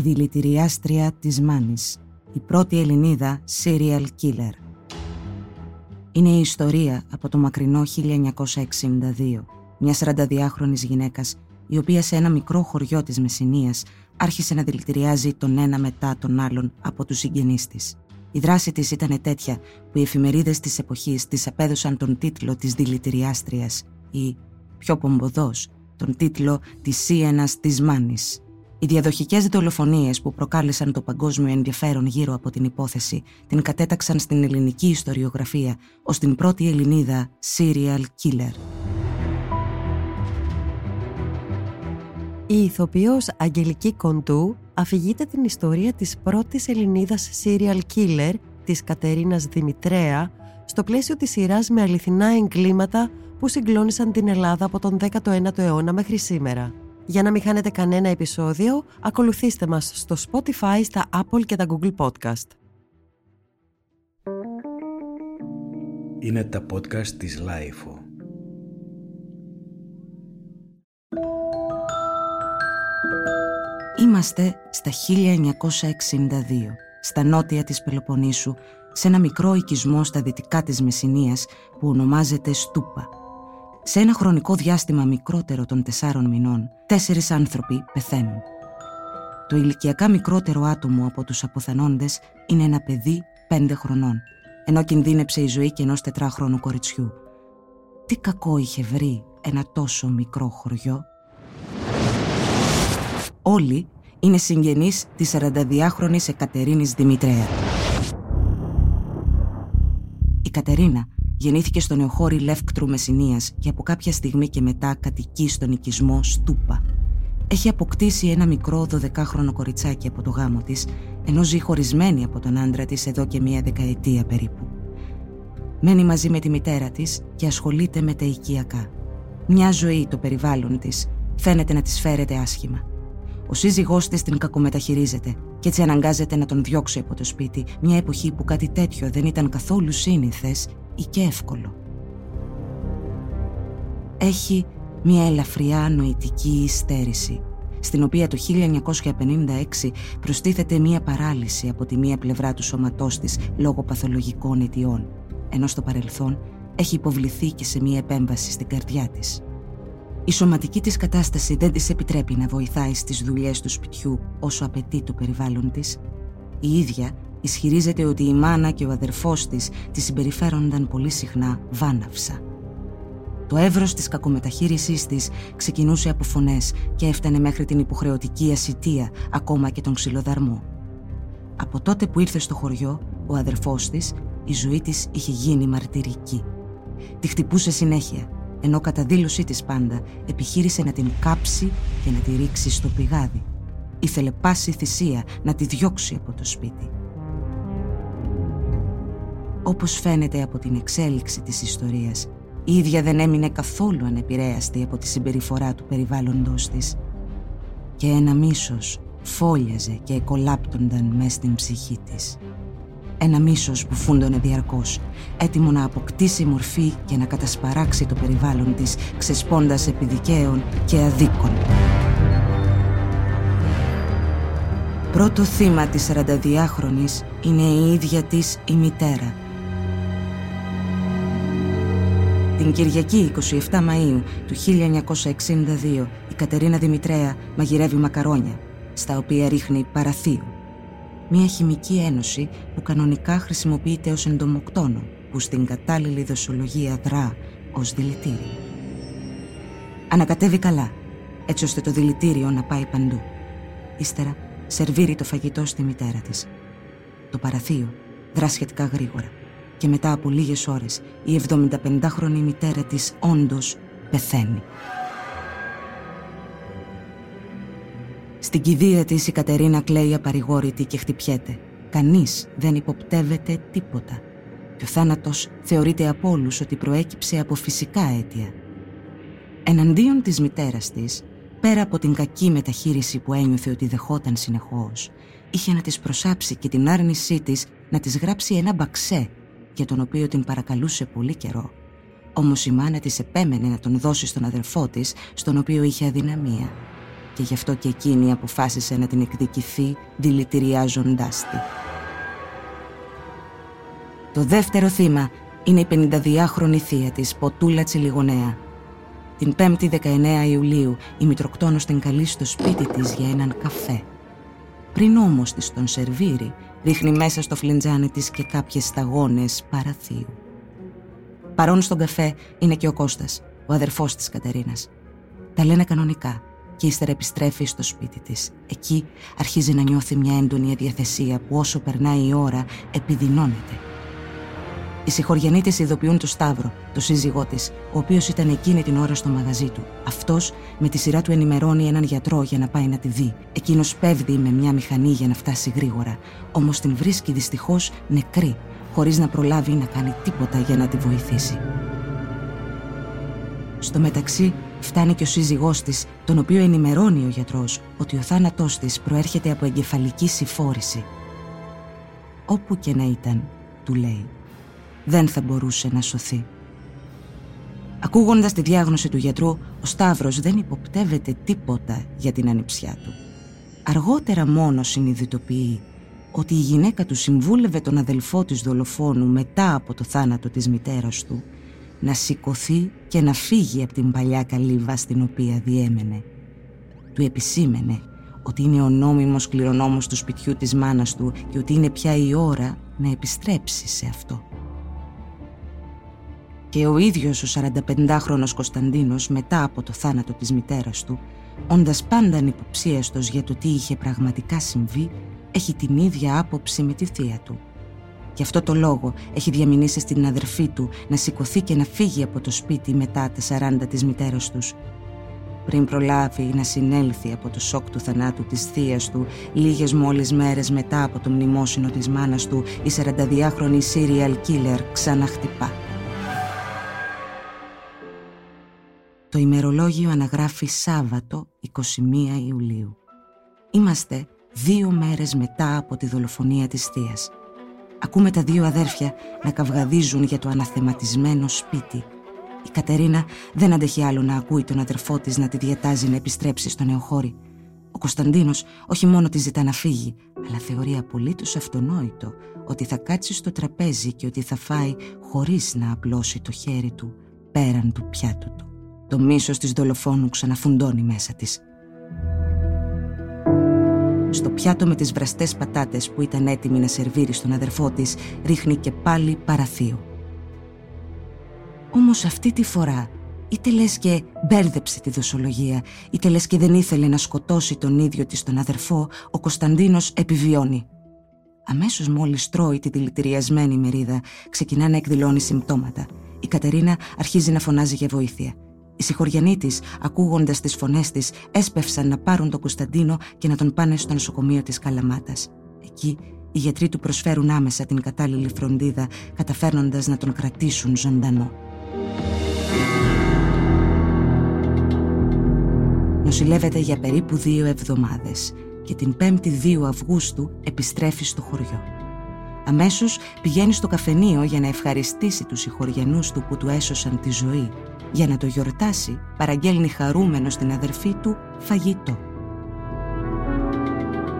η δηλητηριάστρια της Μάνης, η πρώτη Ελληνίδα serial killer. Είναι η ιστορία από το μακρινό 1962, μια 42χρονης γυναίκας, η οποία σε ένα μικρό χωριό της Μεσσηνίας άρχισε να δηλητηριάζει τον ένα μετά τον άλλον από τους συγγενείς της. Η δράση της ήταν τέτοια που οι εφημερίδες της εποχής της απέδωσαν τον τίτλο της δηλητηριάστριας ή, πιο πομποδός, τον τίτλο της Σίενας της Μάνης. Οι διαδοχικές δολοφονίες που προκάλεσαν το παγκόσμιο ενδιαφέρον γύρω από την υπόθεση την κατέταξαν στην ελληνική ιστοριογραφία ως την πρώτη Ελληνίδα serial killer. Η ηθοποιός Αγγελική Κοντού αφηγείται την ιστορία της πρώτης Ελληνίδας serial killer της Κατερίνας Δημητρέα στο πλαίσιο της σειράς με αληθινά εγκλήματα που συγκλώνησαν την Ελλάδα από τον 19ο αιώνα μέχρι σήμερα. Για να μην χάνετε κανένα επεισόδιο, ακολουθήστε μας στο Spotify, στα Apple και τα Google Podcast. Είναι τα podcast της Lifeo. Είμαστε στα 1962, στα νότια της Πελοποννήσου, σε ένα μικρό οικισμό στα δυτικά της Μεσσηνίας που ονομάζεται Στούπα. Σε ένα χρονικό διάστημα μικρότερο των τεσσάρων μηνών, τέσσερις άνθρωποι πεθαίνουν. Το ηλικιακά μικρότερο άτομο από τους αποθανόντες είναι ένα παιδί πέντε χρονών, ενώ κινδύνεψε η ζωή και ενός τετράχρονου κοριτσιού. Τι κακό είχε βρει ένα τόσο μικρό χωριό; Όλοι είναι συγγενείς της 42χρονης Εκατερίνης Δημητρέα. Η Κατερίνα γεννήθηκε στο νεοχώρι Λεύκτρου Μεσσηνίας και από κάποια στιγμή και μετά κατοικεί στον οικισμό Στούπα. Έχει αποκτήσει ένα μικρό 12χρονο κοριτσάκι από το γάμο της, ενώ ζει χωρισμένη από τον άντρα της εδώ και μία δεκαετία περίπου. Μένει μαζί με τη μητέρα της και ασχολείται με τα οικιακά. Μια ζωή το περιβάλλον της φαίνεται να της φέρεται άσχημα. Ο σύζυγός της την κακομεταχειρίζεται και έτσι αναγκάζεται να τον διώξει από το σπίτι, μια εποχή που κάτι τέτοιο δεν ήταν καθόλου σύνηθες ή και εύκολο. Έχει μια ελαφριά νοητική υστέρηση, στην οποία το 1956 προστίθεται μια παράλυση από τη μία πλευρά του σώματός της λόγω παθολογικών αιτιών, ενώ στο παρελθόν έχει υποβληθεί και σε μια επέμβαση στην καρδιά της. Η σωματική της κατάσταση δεν της επιτρέπει να βοηθάει στις δουλειές του σπιτιού όσο απαιτεί το περιβάλλον της. Η ίδια ισχυρίζεται ότι η μάνα και ο αδερφός της τη συμπεριφέρονταν πολύ συχνά βάναυσα. Το εύρος της κακομεταχείρισής της ξεκινούσε από φωνές και έφτανε μέχρι την υποχρεωτική ασυτεία, ακόμα και τον ξυλοδαρμό. Από τότε που ήρθε στο χωριό, ο αδερφός της, η ζωή της είχε γίνει μαρτυρική. Τη χτυπούσε συνέχεια ενώ κατά δήλωσή της πάντα επιχείρησε να την κάψει και να τη ρίξει στο πηγάδι. Ήθελε πάση θυσία να τη διώξει από το σπίτι. Όπως φαίνεται από την εξέλιξη της ιστορίας, η ίδια δεν έμεινε καθόλου ανεπηρέαστη από τη συμπεριφορά του περιβάλλοντος της και ένα μίσος φόλιαζε και εκολάπτονταν μες στην ψυχή της. Ένα μίσος που φούντωνε διαρκώς, έτοιμο να αποκτήσει μορφή και να κατασπαράξει το περιβάλλον της, ξεσπώντας επί δικαίων και αδίκων. Πρώτο θύμα της 42χρονης είναι η ίδια της η μητέρα. Την Κυριακή 27 Μαΐου του 1962 η Κατερίνα Δημητρέα μαγειρεύει μακαρόνια, στα οποία ρίχνει παραθείο μια χημική ένωση που κανονικά χρησιμοποιείται ως εντομοκτόνο, που στην κατάλληλη δοσολογία δρά ως δηλητήριο. Ανακατεύει καλά, έτσι ώστε το δηλητήριο να πάει παντού. Ύστερα σερβίρει το φαγητό στη μητέρα της. Το παραθείο δρά σχετικά γρήγορα και μετά από λίγες ώρες η 75χρονη μητέρα της όντως πεθαίνει. Στην κηδεία της η Κατερίνα κλαίει απαρηγόρητη και χτυπιέται. Κανείς δεν υποπτεύεται τίποτα. Και ο θάνατος θεωρείται από όλους ότι προέκυψε από φυσικά αίτια. Εναντίον της μητέρας της, πέρα από την κακή μεταχείριση που ένιωθε ότι δεχόταν συνεχώς, είχε να της προσάψει και την άρνησή της να της γράψει ένα μπαξέ για τον οποίο την παρακαλούσε πολύ καιρό. Όμως η μάνα της επέμενε να τον δώσει στον αδερφό της, στον οποίο είχε αδυναμία και γι' αυτό και εκείνη αποφάσισε να την εκδικηθεί δηλητηριάζοντάς τη. Το δεύτερο θύμα είναι η 52χρονη θεία της, Ποτούλα Τσιλιγονέα. Την 5η 19 Ιουλίου η Μητροκτόνος την καλεί στο σπίτι της για έναν καφέ. Πριν όμως της τον σερβίρει, ρίχνει μέσα στο φλεντζάνι της και κάποιες σταγόνες παραθείου. Παρόν στον καφέ είναι και ο Κώστας, ο αδερφός της Κατερίνας. Τα λένε κανονικά και ύστερα επιστρέφει στο σπίτι της. Εκεί αρχίζει να νιώθει μια έντονη αδιαθεσία που όσο περνάει η ώρα επιδεινώνεται. Οι συγχωριανοί της ειδοποιούν το Σταύρο, το σύζυγό της, ο οποίος ήταν εκείνη την ώρα στο μαγαζί του. Αυτός με τη σειρά του ενημερώνει έναν γιατρό για να πάει να τη δει. Εκείνος πέφτει με μια μηχανή για να φτάσει γρήγορα. Όμως την βρίσκει δυστυχώς νεκρή, χωρίς να προλάβει να κάνει τίποτα για να τη βοηθήσει. Στο μεταξύ, φτάνει και ο σύζυγός της, τον οποίο ενημερώνει ο γιατρός ότι ο θάνατός της προέρχεται από εγκεφαλική συμφόρηση. Όπου και να ήταν, του λέει, δεν θα μπορούσε να σωθεί. Ακούγοντας τη διάγνωση του γιατρού, ο Σταύρος δεν υποπτεύεται τίποτα για την ανιψιά του. Αργότερα μόνο συνειδητοποιεί ότι η γυναίκα του συμβούλευε τον αδελφό της δολοφόνου μετά από το θάνατο της μητέρας του να σηκωθεί και να φύγει από την παλιά καλύβα στην οποία διέμενε. Του επισήμενε ότι είναι ο νόμιμος κληρονόμος του σπιτιού της μάνας του και ότι είναι πια η ώρα να επιστρέψει σε αυτό. Και ο ίδιος ο 45χρονος Κωνσταντίνος μετά από το θάνατο της μητέρας του, όντας πάντα υποψίαστος για το τι είχε πραγματικά συμβεί, έχει την ίδια άποψη με τη θεία του. Γι' αυτό το λόγο έχει διαμηνήσει στην αδερφή του να σηκωθεί και να φύγει από το σπίτι μετά τα 40 της μητέρας τους. Πριν προλάβει να συνέλθει από το σοκ του θανάτου της θείας του, λίγες μόλις μέρες μετά από το μνημόσυνο της μάνας του, η 42χρονη serial killer ξαναχτυπά. Το ημερολόγιο αναγράφει Σάββατο 21 Ιουλίου. Είμαστε δύο μέρες μετά από τη δολοφονία της θείας. Ακούμε τα δύο αδέρφια να καυγαδίζουν για το αναθεματισμένο σπίτι. Η Κατερίνα δεν αντέχει άλλο να ακούει τον αδερφό της να τη διατάζει να επιστρέψει στο νεοχώρι. Ο Κωνσταντίνος όχι μόνο τη ζητά να φύγει, αλλά θεωρεί απολύτως αυτονόητο ότι θα κάτσει στο τραπέζι και ότι θα φάει χωρίς να απλώσει το χέρι του πέραν του πιάτου του. Το μίσος της δολοφόνου ξαναφουντώνει μέσα της. Στο πιάτο με τις βραστές πατάτες που ήταν έτοιμη να σερβίρει στον αδερφό της, ρίχνει και πάλι παραθείο. Όμως αυτή τη φορά, είτε λες και μπέρδεψε τη δοσολογία, είτε λες και δεν ήθελε να σκοτώσει τον ίδιο της τον αδερφό, ο Κωνσταντίνος επιβιώνει. Αμέσως μόλις τρώει τη δηλητηριασμένη μερίδα, ξεκινά να εκδηλώνει συμπτώματα. Η Κατερίνα αρχίζει να φωνάζει για βοήθεια. Οι συγχωριανοί της, ακούγοντας τις φωνές της, έσπευσαν να πάρουν τον Κωνσταντίνο και να τον πάνε στο νοσοκομείο της Καλαμάτας. Εκεί οι γιατροί του προσφέρουν άμεσα την κατάλληλη φροντίδα, καταφέρνοντας να τον κρατήσουν ζωντανό. Νοσηλεύεται για περίπου δύο εβδομάδες και την 5η 2 Αυγούστου επιστρέφει στο χωριό. Αμέσως πηγαίνει στο καφενείο για να ευχαριστήσει τους συγχωριανούς του που του έσωσαν τη ζωή για να το γιορτάσει, παραγγέλνει χαρούμενο στην αδερφή του φαγητό.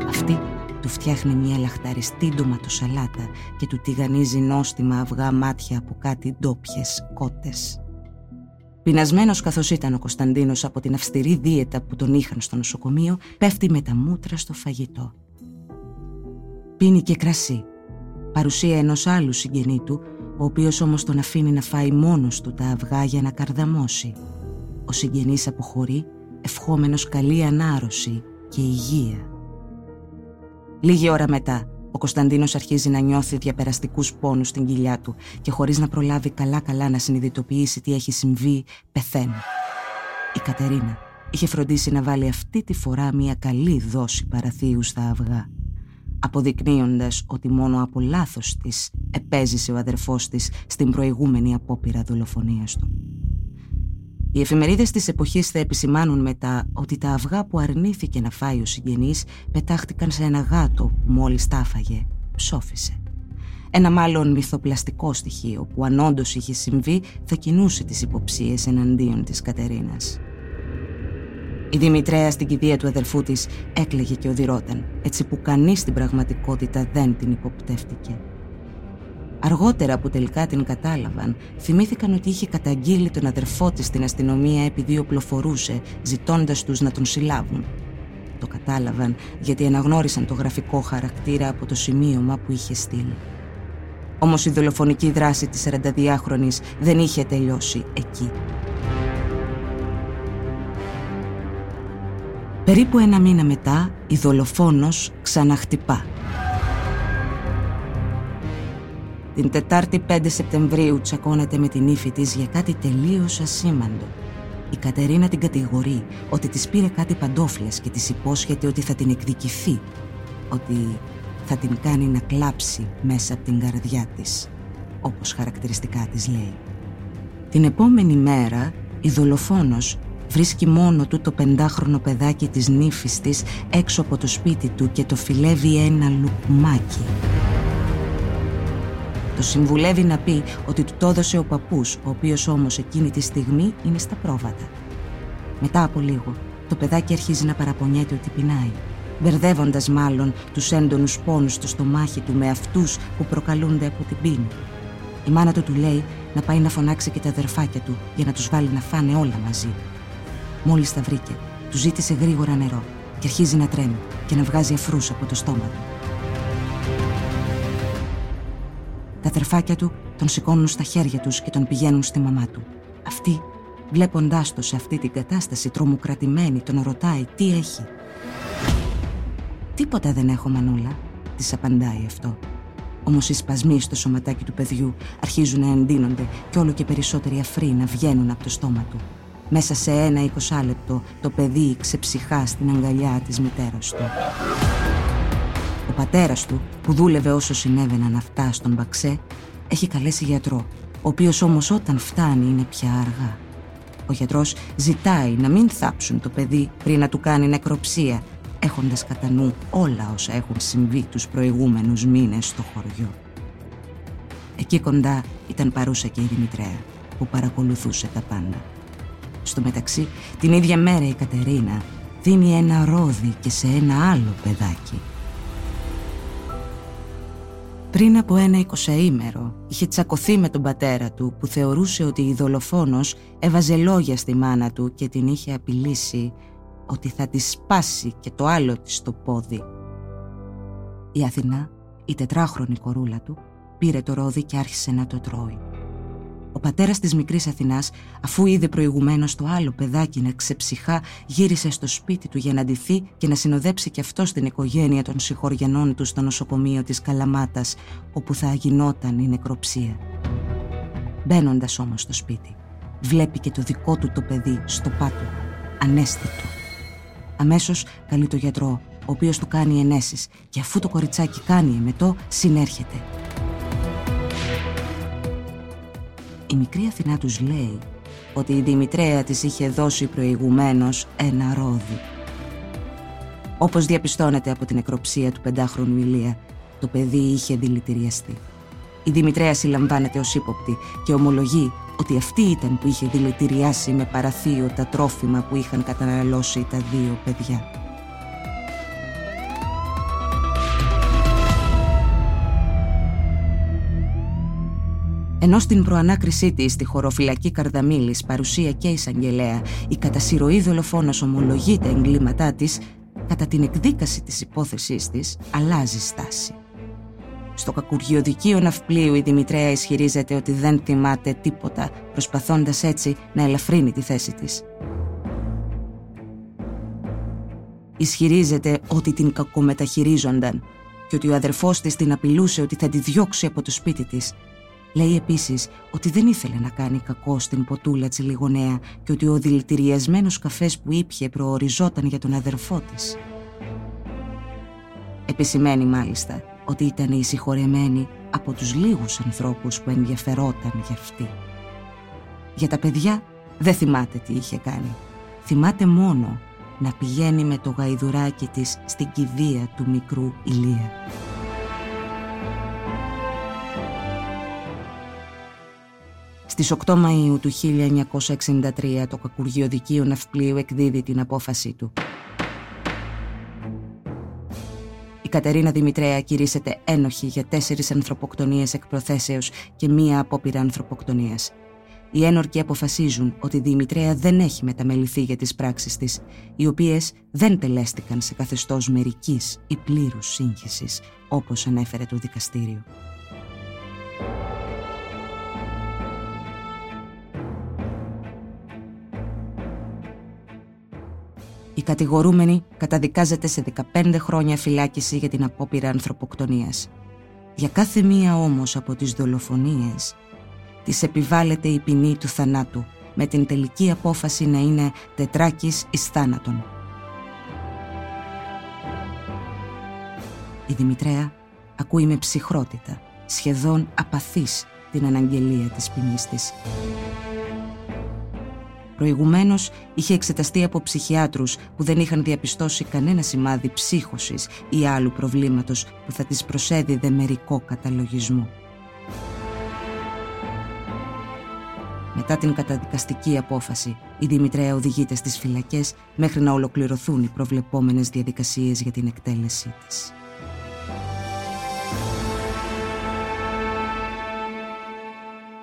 Αυτή του φτιάχνει μια λαχταριστή ντοματοσαλάτα και του τηγανίζει νόστιμα αυγά μάτια από κάτι ντόπιες κότες. Πεινασμένος καθώς ήταν ο Κωνσταντίνος από την αυστηρή δίαιτα που τον είχαν στο νοσοκομείο, πέφτει με τα μούτρα στο φαγητό. Πίνει και κρασί. Παρουσία ενός άλλου συγγενή του ο οποίος όμως τον αφήνει να φάει μόνος του τα αυγά για να καρδαμώσει. Ο συγγενής αποχωρεί, ευχόμενος καλή ανάρρωση και υγεία. Λίγη ώρα μετά, ο Κωνσταντίνος αρχίζει να νιώθει διαπεραστικούς πόνους στην κοιλιά του και χωρίς να προλάβει καλά-καλά να συνειδητοποιήσει τι έχει συμβεί, πεθαίνει. Η Κατερίνα είχε φροντίσει να βάλει αυτή τη φορά μια καλή δόση παραθείου στα αυγά αποδεικνύοντας ότι μόνο από λάθος της επέζησε ο αδερφός της στην προηγούμενη απόπειρα δολοφονίας του. Οι εφημερίδες της εποχής θα επισημάνουν μετά ότι τα αυγά που αρνήθηκε να φάει ο συγγενής πετάχτηκαν σε ένα γάτο που μόλις τα άφαγε, ψόφισε. Ένα μάλλον μυθοπλαστικό στοιχείο που αν όντω είχε συμβεί θα κινούσε τις υποψίες εναντίον της Κατερίνας. Η Δημητρέα στην κηδεία του αδελφού της έκλαιγε και οδηρώταν, έτσι που κανείς στην πραγματικότητα δεν την υποπτεύτηκε. Αργότερα που τελικά την κατάλαβαν, θυμήθηκαν ότι είχε καταγγείλει τον αδερφό της στην αστυνομία επειδή οπλοφορούσε, ζητώντας τους να τον συλλάβουν. Το κατάλαβαν γιατί αναγνώρισαν το γραφικό χαρακτήρα από το σημείωμα που είχε στείλει. Όμως η δολοφονική δράση της 42χρονης δεν είχε τελειώσει εκεί. Περίπου ένα μήνα μετά, η δολοφόνος ξαναχτυπά. Την Τετάρτη 5 Σεπτεμβρίου τσακώνεται με την ύφη της για κάτι τελείως ασήμαντο. Η Κατερίνα την κατηγορεί ότι της πήρε κάτι παντόφλες και της υπόσχεται ότι θα την εκδικηθεί, ότι θα την κάνει να κλάψει μέσα από την καρδιά της, όπως χαρακτηριστικά της λέει. Την επόμενη μέρα, η δολοφόνος βρίσκει μόνο του το πεντάχρονο παιδάκι της νύφης της έξω από το σπίτι του και το φιλεύει ένα λουκουμάκι. Το συμβουλεύει να πει ότι του το έδωσε ο παππούς, ο οποίος όμως εκείνη τη στιγμή είναι στα πρόβατα. Μετά από λίγο, το παιδάκι αρχίζει να παραπονιέται ότι πεινάει, μπερδεύοντας μάλλον τους έντονους πόνους στο στομάχι του με αυτούς που προκαλούνται από την πείνα. Η μάνα του του λέει να πάει να φωνάξει και τα αδερφάκια του για να τους βάλει να φάνε όλα μαζί. Μόλις τα βρήκε, του ζήτησε γρήγορα νερό και αρχίζει να τρέμει και να βγάζει αφρούς από το στόμα του. Τα αδερφάκια του τον σηκώνουν στα χέρια τους και τον πηγαίνουν στη μαμά του. Αυτή, βλέποντάς το σε αυτή την κατάσταση τρομοκρατημένη, τον ρωτάει τι έχει. «Τίποτα δεν έχω, Μανούλα», της απαντάει αυτό. Όμως οι σπασμοί στο σωματάκι του παιδιού αρχίζουν να εντείνονται και όλο και περισσότεροι αφροί να βγαίνουν από το στόμα του. Μέσα σε ένα εικοσάλεπτο το παιδί ξεψυχά στην αγκαλιά της μητέρας του. Ο πατέρας του, που δούλευε όσο συνέβαιναν αυτά στον Μπαξέ, έχει καλέσει γιατρό, ο οποίος όμως όταν φτάνει είναι πια αργά. Ο γιατρός ζητάει να μην θάψουν το παιδί πριν να του κάνει νεκροψία, έχοντας κατά νου όλα όσα έχουν συμβεί τους προηγούμενους μήνες στο χωριό. Εκεί κοντά ήταν παρούσα και η Δημητρέα, που παρακολουθούσε τα πάντα. Στο μεταξύ, την ίδια μέρα η Κατερίνα δίνει ένα ρόδι και σε ένα άλλο παιδάκι. Πριν από ένα εικοσαήμερο είχε τσακωθεί με τον πατέρα του που θεωρούσε ότι η δολοφόνος έβαζε λόγια στη μάνα του και την είχε απειλήσει ότι θα τη σπάσει και το άλλο της το πόδι. Η Αθηνά, η τετράχρονη κορούλα του, πήρε το ρόδι και άρχισε να το τρώει. Ο πατέρας της μικρής Αθηνάς, αφού είδε προηγουμένως το άλλο παιδάκι να ξεψυχά, γύρισε στο σπίτι του για να ντυθεί και να συνοδέψει και αυτό στην οικογένεια των συγχωριανών του στο νοσοκομείο της Καλαμάτας, όπου θα γινόταν η νεκροψία. Μπαίνοντας όμως στο σπίτι, βλέπει και το δικό του το παιδί στο πάτο, ανέστητο. Αμέσως καλεί το γιατρό, ο οποίος του κάνει ενέσεις και αφού το κοριτσάκι κάνει εμετό, συνέρχεται. Η μικρή Αθηνά τους λέει ότι η Δημητρέα της είχε δώσει προηγουμένως ένα ρόδι. Όπως διαπιστώνεται από την νεκροψία του πεντάχρονου Ηλία, το παιδί είχε δηλητηριαστεί. Η Δημητρέα συλλαμβάνεται ως ύποπτη και ομολογεί ότι αυτή ήταν που είχε δηλητηριάσει με παραθείο τα τρόφιμα που είχαν καταναλώσει τα δύο παιδιά. Ενώ στην προανάκρισή της στη χωροφυλακή Καρδαμίλης, παρουσία και εισαγγελέα, η κατά συρροή δολοφόνος ομολογεί τα εγκλήματά της, κατά την εκδίκαση της υπόθεσής της, αλλάζει στάση. Στο κακουργιοδικείο ναυπλίου η Δημητρέα ισχυρίζεται ότι δεν θυμάται τίποτα, προσπαθώντας έτσι να ελαφρύνει τη θέση της. Ισχυρίζεται ότι την κακομεταχειρίζονταν και ότι ο αδερφός της την απειλούσε ότι θα τη διώξει από το σπίτι της Λέει επίσης ότι δεν ήθελε να κάνει κακό στην ποτούλα της λιγονέα και ότι ο δηλητηριασμένος καφές που ήπιε προοριζόταν για τον αδερφό της. Επισημαίνει μάλιστα ότι ήταν η συγχωρεμένη από τους λίγους ανθρώπους που ενδιαφερόταν για αυτή. Για τα παιδιά δεν θυμάται τι είχε κάνει. Θυμάται μόνο να πηγαίνει με το γαϊδουράκι της στην κηδεία του μικρού Ηλία. Στις 8 Μαΐου του 1963 το Κακουργείο Δικείου Ναυπλίου εκδίδει την απόφασή του. Η Κατερίνα Δημητρέα κηρύσσεται ένοχη για τέσσερις ανθρωποκτονίες εκ προθέσεως και μία απόπειρα ανθρωποκτονίας. Οι ένορκοι αποφασίζουν ότι η Δημητρέα δεν έχει μεταμεληθεί για τις πράξεις της, οι οποίες δεν τελέστηκαν σε καθεστώς μερικής ή πλήρους σύγχυσης, όπως ανέφερε το δικαστήριο. Κατηγορούμενη καταδικάζεται σε 15 χρόνια φυλάκιση για την απόπειρα ανθρωποκτονίας. Για κάθε μία όμως από τις δολοφονίες της επιβάλλεται η ποινή του θανάτου με την τελική απόφαση να είναι τετράκης εις θάνατον. Η Δημητρέα ακούει με ψυχρότητα, σχεδόν απαθής την αναγγελία της ποινής της. Προηγουμένως είχε εξεταστεί από ψυχιάτρους που δεν είχαν διαπιστώσει κανένα σημάδι ψύχωσης ή άλλου προβλήματος που θα τη προσέδιδε μερικό καταλογισμό. Μετά την καταδικαστική απόφαση, η Δημητρέα οδηγείται στις φυλακές μέχρι να ολοκληρωθούν οι προβλεπόμενες διαδικασίες για την εκτέλεσή της.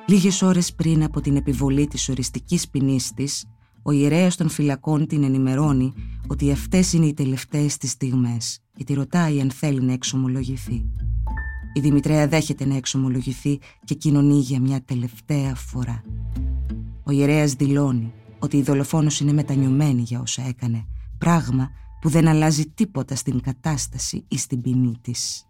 Λίγες ώρες πριν από την επιβολή της οριστικής ποινής της, ο ιερέας των φυλακών την ενημερώνει ότι αυτές είναι οι τελευταίες της στιγμές και τη ρωτάει αν θέλει να εξομολογηθεί. Η Δημητρέα δέχεται να εξομολογηθεί και κοινωνεί για μια τελευταία φορά. Ο ιερέας δηλώνει ότι η δολοφόνος είναι μετανιωμένη για όσα έκανε, πράγμα που δεν αλλάζει τίποτα στην κατάσταση ή στην ποινή της.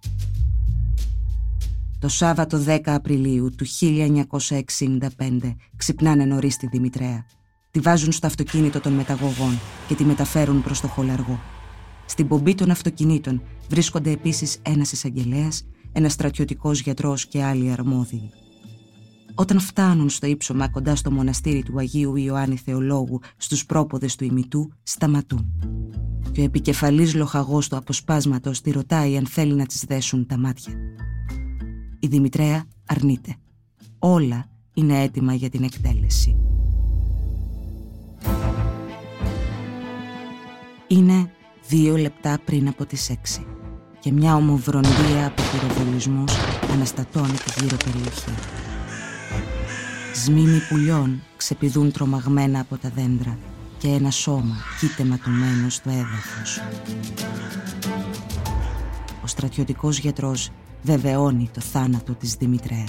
Το Σάββατο 10 Απριλίου του 1965 ξυπνάνε νωρίς τη Δημητρέα. Τη βάζουν στο αυτοκίνητο των μεταγωγών και τη μεταφέρουν προς το χολαργό. Στην πομπή των αυτοκινήτων βρίσκονται επίσης ένας εισαγγελέας, ένας στρατιωτικός γιατρός και άλλοι αρμόδιοι. Όταν φτάνουν στο ύψωμα κοντά στο μοναστήρι του Αγίου Ιωάννη Θεολόγου στους πρόποδες του ημιτού, σταματούν. Και ο επικεφαλής λοχαγός του αποσπάσματος τη ρωτάει αν θέλει να τις δέσουν τα μάτια. Η Δημητρέα αρνείται. Όλα είναι έτοιμα για την εκτέλεση. Είναι δύο λεπτά πριν από τις έξι και μια ομοβροντία από πυροβολισμούς αναστατώνει τη γύρω περιοχή. Σμήμοι πουλιών ξεπηδούν τρομαγμένα από τα δέντρα και ένα σώμα κοίται ματωμένο στο έδαφος. Ο στρατιωτικός γιατρός βεβαιώνει το θάνατο της Δημητρέα.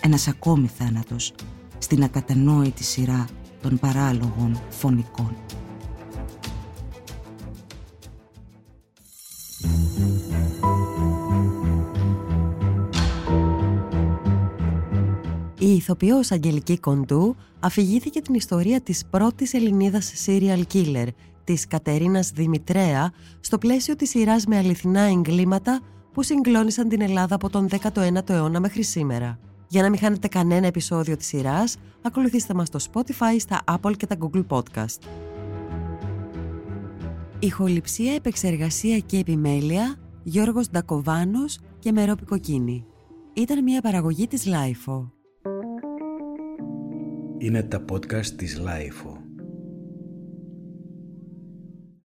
Ένας ακόμη θάνατος στην ακατανόητη σειρά των παράλογων φωνικών. Η ηθοποιός Αγγελική Κοντού αφηγήθηκε την ιστορία της πρώτης Ελληνίδας serial killer, της Κατερίνας Δημητρέα, στο πλαίσιο της σειράς με αληθινά εγκλήματα που συγκλώνησαν την Ελλάδα από τον 19ο αιώνα μέχρι σήμερα. Για να μην χάνετε κανένα επεισόδιο της σειράς, ακολουθήστε μας στο Spotify, στα Apple και τα Google Podcast. Ηχοληψία, επεξεργασία και επιμέλεια, Γιώργος Ντακοβάνος και Μερόπη Κοκκίνη. Ήταν μια παραγωγή της Lifeo. Είναι τα podcast της Lifeo.